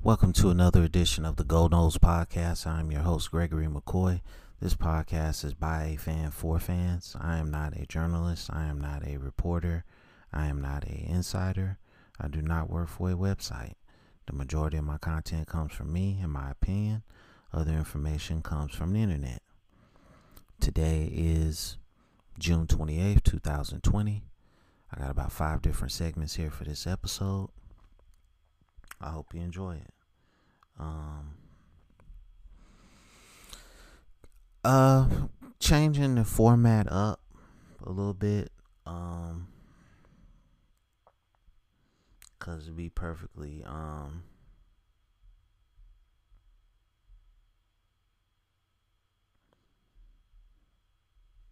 Welcome to another edition of the Gold Nose Podcast. I'm your host, Gregory McCoy. This podcast is by a fan for fans. I am not a journalist. I am not a reporter. I am not a insider. I do not work for a website. The majority of my content comes from me and my opinion. Other information comes from the internet. Today is June 28th, 2020. I got about five different segments here for this episode. I hope you enjoy it. Um, uh, changing the format up a little bit. Um, cause to be perfectly um.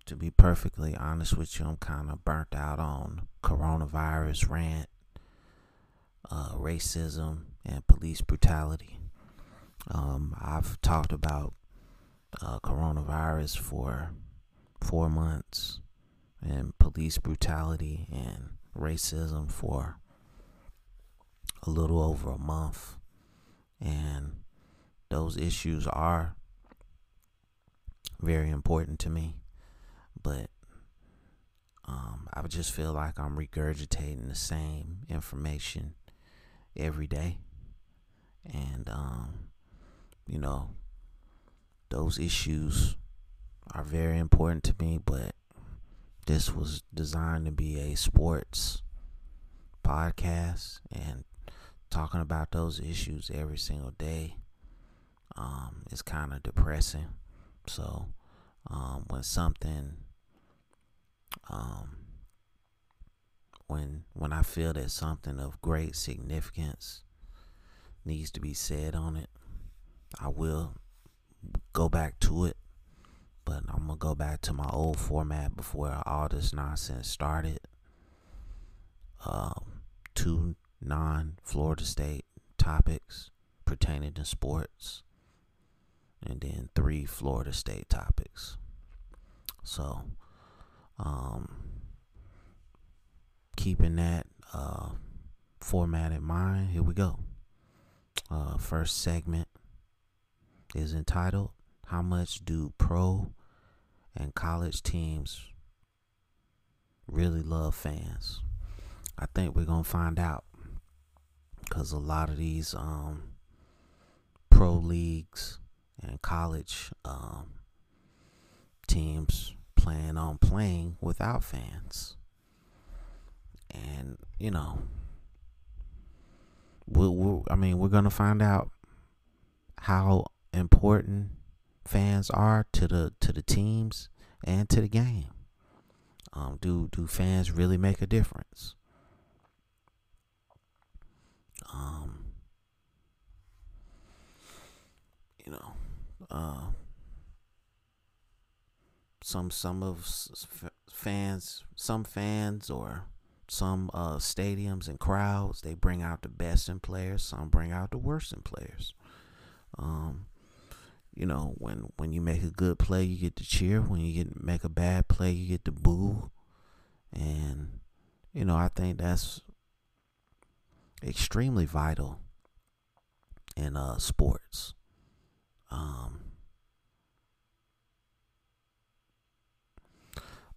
To be perfectly honest with you, I'm kind of burnt out on coronavirus rant uh, racism and police brutality. Um, I've talked about uh, coronavirus for four months and police brutality and racism for a little over a month. And those issues are very important to me. But um, I just feel like I'm regurgitating the same information every day. And, um, you know, those issues are very important to me, but this was designed to be a sports podcast and talking about those issues every single day um, is kind of depressing. So, um, when something, um, when when I feel that something of great significance needs to be said on it, I will go back to it. But I'm gonna go back to my old format before all this nonsense started. Um, two non-Florida State topics pertaining to sports, and then three Florida State topics. So, um, keeping that uh, format in mind, here we go. Uh, first segment is entitled How Much Do Pro and College Teams Really Love Fans? I think we're going to find out because a lot of these um, pro leagues and college um, teams plan on playing without fans and you know, we'll, we'll, I mean, we're gonna find out how important fans are to the to the teams and to the game. Um, do do fans really make a difference? Um, you know, uh, some some of fans, some fans or some uh, stadiums and crowds they bring out the best in players some bring out the worst in players. Um, you know when when you make a good play you get to cheer. When you get make a bad play you get to boo. And you know i think that's extremely vital in uh sports. Um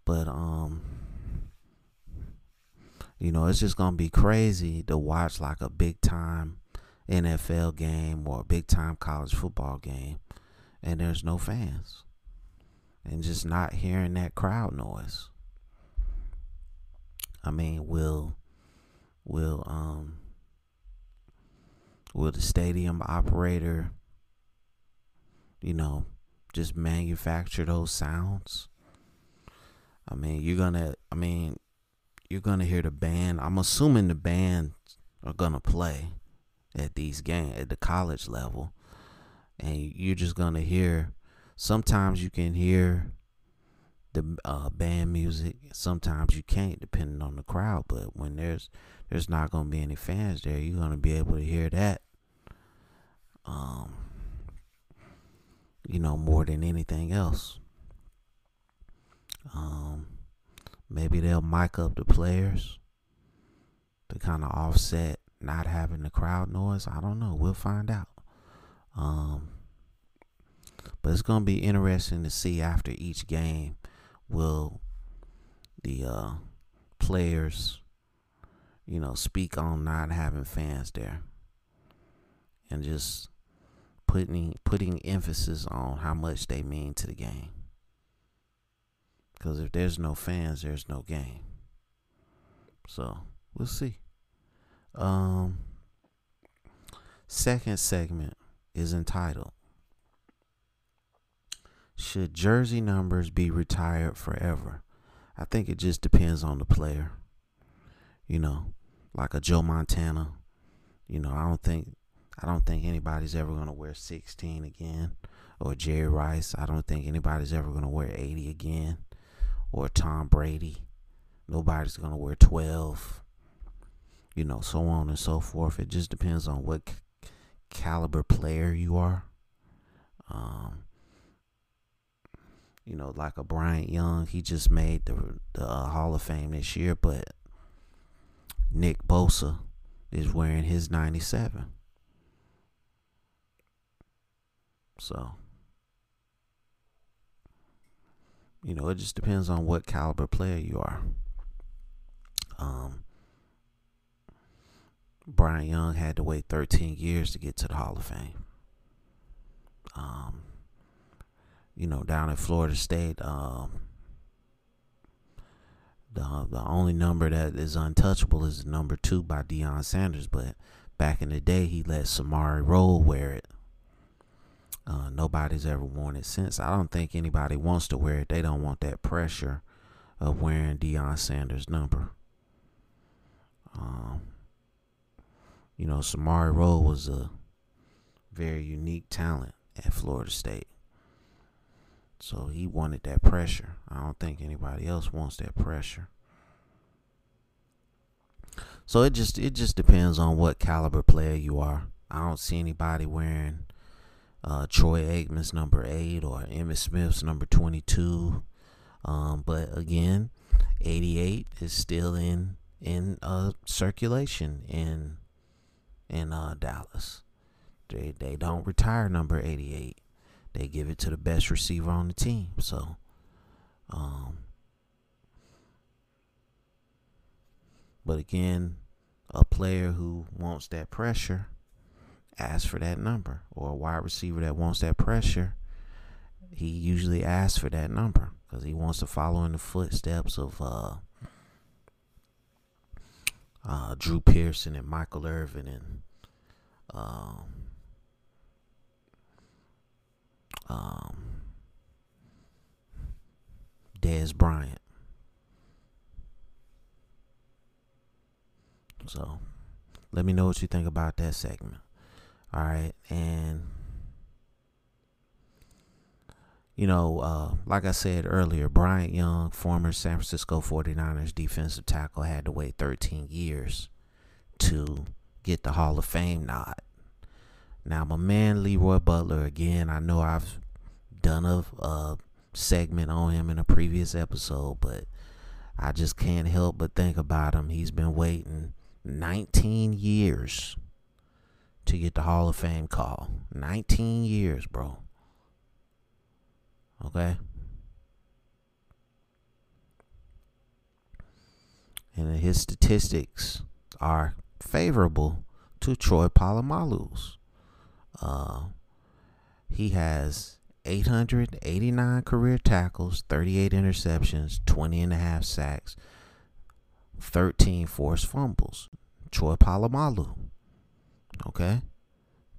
but um you know, it's just going to be crazy to watch like a big time NFL game or a big time college football game and there's no fans. And just not hearing that crowd noise. I mean, will will um will the stadium operator you know just manufacture those sounds? I mean, you're going to I mean, you're gonna hear the band. I'm assuming the band are gonna play at these games at the college level, and you're just gonna hear. Sometimes you can hear the uh, band music. Sometimes you can't, depending on the crowd. But when there's there's not gonna be any fans there, you're gonna be able to hear that. Um, you know, more than anything else. Um Maybe they'll mic up the players to kind of offset not having the crowd noise? I don't know. We'll find out. Um, but it's gonna be interesting to see after each game. Will the uh, players, you know, speak on not having fans there, and just putting putting emphasis on how much they mean to the game. Because if there's no fans, there's no game. So we'll see. Um, second segment is entitled Should jersey numbers be retired forever? I think it just depends on the player. You know, like a Joe Montana. You know, I don't think I don't think anybody's ever gonna wear 16 again. Or Jerry Rice. I don't think anybody's ever gonna wear 80 again. Or Tom Brady. Nobody's gonna wear 12. You know, so on and so forth. It just depends on what c- caliber player you are. Um, you know, like a Bryant Young, he just made the the uh, Hall of Fame this year, but Nick Bosa is wearing his 97. So, you know, it just depends on what caliber player you are. Um, Bryant Young had to wait 13 years to get to the Hall of Fame. Um, you know, down at Florida State, um, the the only number that is untouchable is number two by Deion Sanders. But back in the day, he let Samari Rolle wear it. Uh, nobody's ever worn it since. I don't think anybody wants to wear it. They don't want that pressure of wearing Deion Sanders' number. Um, you know, Samari Rolle was a very unique talent at Florida State. So he wanted that pressure. I don't think anybody else wants that pressure. So it just it just depends on what caliber player you are. I don't see anybody wearing uh, Troy Aikman's number eight or Emmitt Smith's number twenty two. Um, but again, eighty eight is still in in uh, circulation in in uh, Dallas. They they don't retire number eighty eight they give it to the best receiver on the team. So, um, but again, a player who wants that pressure asks for that number, or a wide receiver that wants that pressure, he usually asks for that number because he wants to follow in the footsteps of uh, uh, Drew Pearson and Michael Irvin and. Um, um, Dez Bryant. So, let me know what you think about that segment. All right, and you know, uh, like I said earlier, Bryant Young, former San Francisco 49ers defensive tackle, had to wait 13 years to get the Hall of Fame nod. Now, my man Leroy Butler, again, I know I've done a, a segment on him in a previous episode, but I just can't help but think about him. He's been waiting 19 years to get the Hall of Fame call. 19 years, bro. Okay? And his statistics are favorable to Troy Polamalu's. Uh, he has 889 career tackles, 38 interceptions, 20 and a half sacks, 13 forced fumbles. Troy Polamalu. Okay?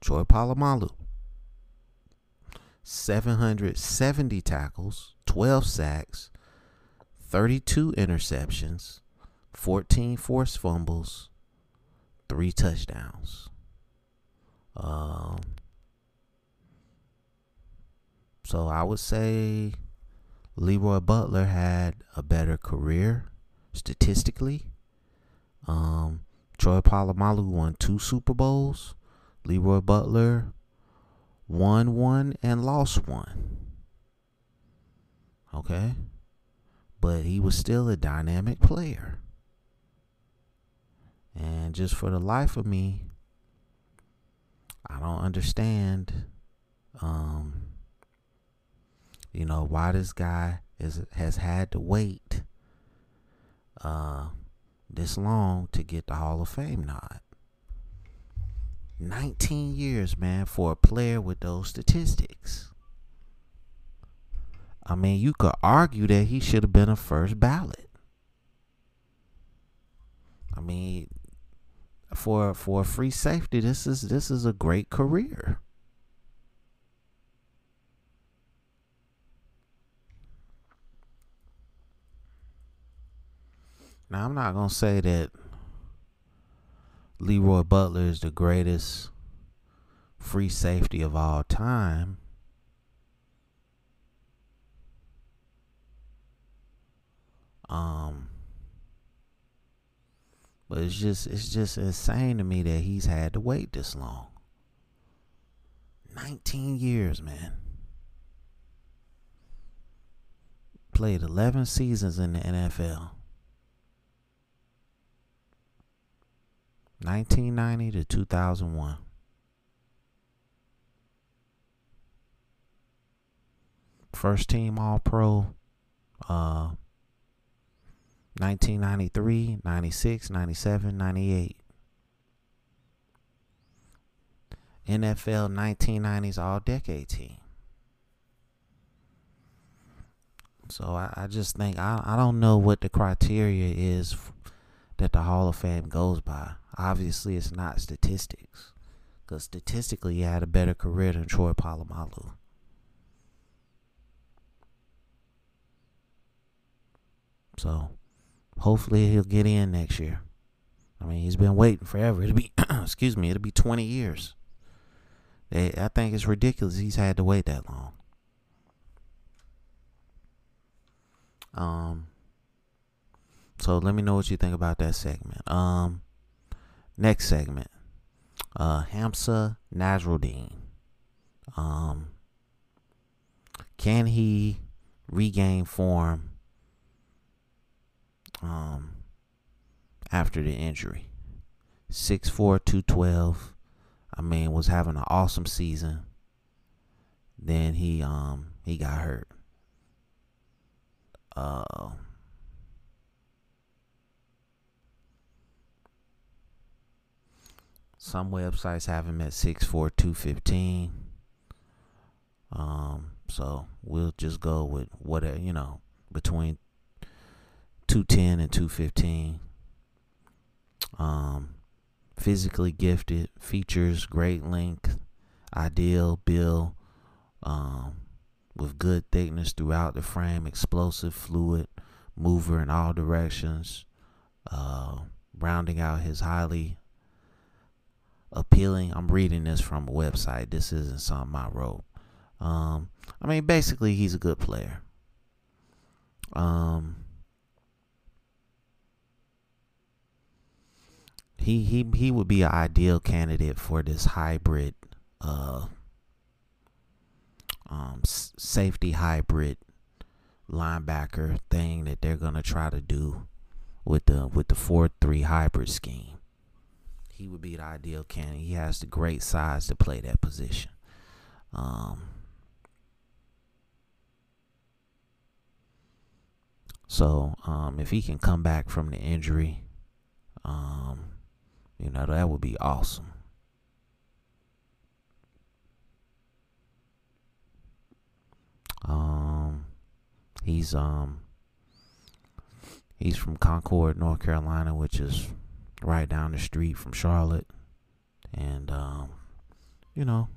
Troy Polamalu. 770 tackles, 12 sacks, 32 interceptions, 14 forced fumbles, 3 touchdowns. Um, so I would say Leroy Butler had a better career statistically. Um, Troy Polamalu won two Super Bowls. Leroy Butler won one and lost one. Okay? But he was still a dynamic player. And just for the life of me, I don't understand um you know why this guy is has had to wait uh this long to get the Hall of Fame nod. 19 years, man, for a player with those statistics. I mean, you could argue that he should have been a first ballot. I mean, for for a free safety, this is this is a great career. Now I'm not gonna say that Leroy Butler is the greatest free safety of all time. Um but it's just it's just insane to me that he's had to wait this long. 19 years, man. Played 11 seasons in the NFL. 1990 to 2001. First team All Pro uh 1993, 96, 97, 98. NFL 1990s All Decade team. So I, I just think I, I don't know what the criteria is that the Hall of Fame goes by. Obviously, it's not statistics, because statistically, he had a better career than Troy Polamalu. So hopefully he'll get in next year. I mean, he's been waiting forever. It'll be, excuse me, it'll be 20 years. They, I think it's ridiculous he's had to wait that long. Um. So let me know what you think about that segment. Um. Next segment. Uh, Hamsah Nasirildeen. Um. Can he regain form um, after the injury. six four two twelve. I mean, was having an awesome season. Then he um he got hurt. Uh some websites have him at 6'4, 215. Um, so we'll just go with whatever, you know, between 210 and 215. Um, physically gifted, features great length, ideal build, um, with good thickness throughout the frame, explosive, fluid, mover in all directions, uh, rounding out his highly appealing. I'm reading this from a website. This isn't something I wrote. Um, I mean, basically, he's a good player. Um, he he he would be an ideal candidate for this hybrid uh um safety hybrid linebacker thing that they're to try to do with the with the 4-3 hybrid scheme. He would be the ideal candidate. He has the great size to play that position. Um So, um, if he can come back from the injury, um, you know, that would be awesome. Um, he's um he's from Concord, North Carolina, which is right down the street from Charlotte, and um, you know,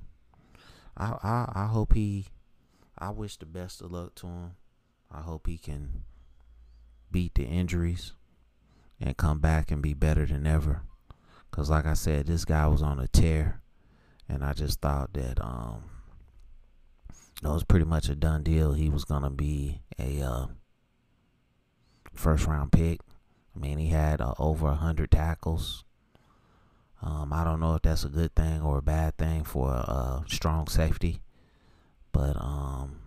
I I I hope he, I wish the best of luck to him. I hope he can beat the injuries and come back and be better than ever. Cause like I said, this guy was on a tear, and I just thought that um, it was pretty much a done deal. He was gonna be a uh, first round pick. I mean, he had uh, over a hundred tackles. Um, I don't know if that's a good thing or a bad thing for a, a strong safety, but um,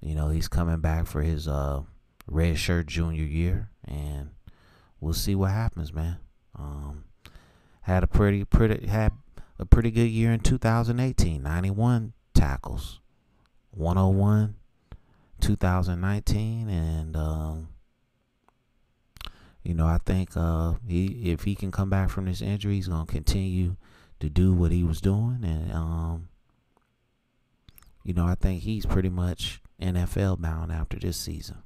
you know, he's coming back for his uh, red shirt junior year, and we'll see what happens, man. Um, had a pretty pretty had a pretty good year in 2018. 91 tackles, 101 2019, and um, you know I think uh, he if he can come back from this injury, he's gonna continue to do what he was doing, and um, you know I think he's pretty much NFL bound after this season.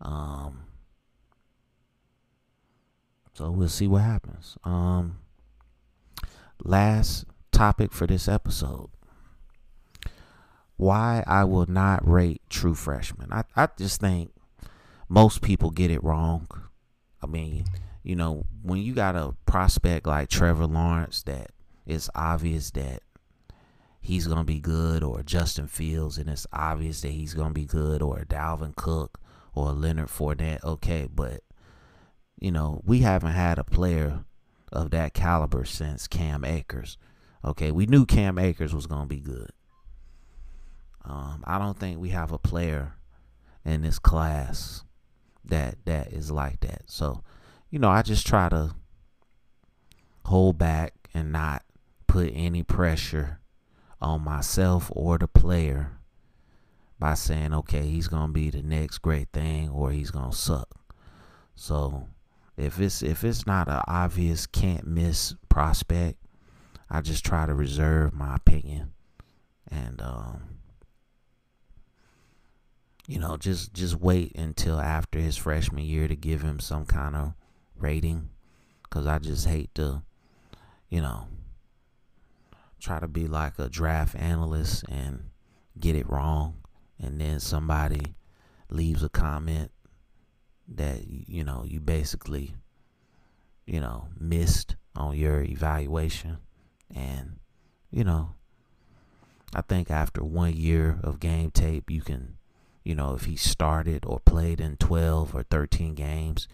Um, so we'll see what happens. Um, last topic for this episode why I will not rate true freshmen. I, I just think most people get it wrong. I mean, you know, when you got a prospect like Trevor Lawrence that it's obvious that he's going to be good, or Justin Fields, and it's obvious that he's going to be good, or Dalvin Cook, or Leonard Fournette, okay, but, you know, we haven't had a player of that caliber since Cam Akers. Okay, we knew Cam Akers was going to be good. Um, I don't think we have a player in this class that that is like that. So, you know, I just try to hold back and not put any pressure on myself or the player by saying, okay, he's gonna be the next great thing or he's gonna suck. So if it's if it's not an obvious can't miss prospect, I just try to reserve my opinion and um, you know, just just wait until after his freshman year to give him some kind of rating. Cuz I just hate to you know try to be like a draft analyst and get it wrong. And then somebody leaves a comment that you know you basically you know missed on your evaluation. And you know I think after one year of game tape you can you know, if he started or played in 12 or 13 games,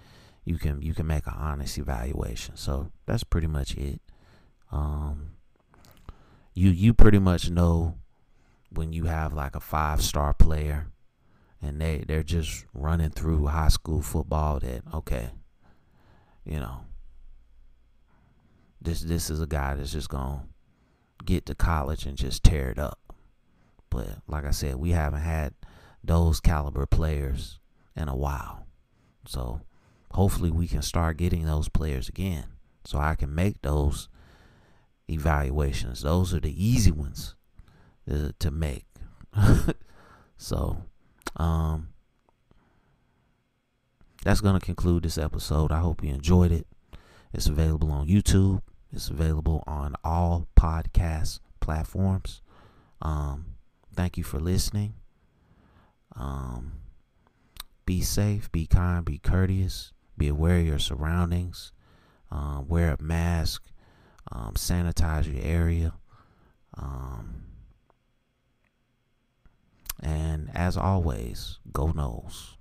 you can you can make an honest evaluation. So that's pretty much it. Um, you you pretty much know when you have like a five star player and they they're just running through high school football that okay, you know, this this is a guy that's just gonna get to college and just tear it up. But like I said, we haven't had those caliber players in a while. So hopefully we can start getting those players again so I can make those evaluations. Those are the easy ones uh, to make. so, um, that's going to conclude this episode. I hope you enjoyed it. It's available on YouTube. It's available on all podcast platforms. Um, thank you for listening. Um, be safe, be kind, be courteous, be aware of your surroundings, um, wear a mask, um, sanitize your area. Um, and as always, go Noles.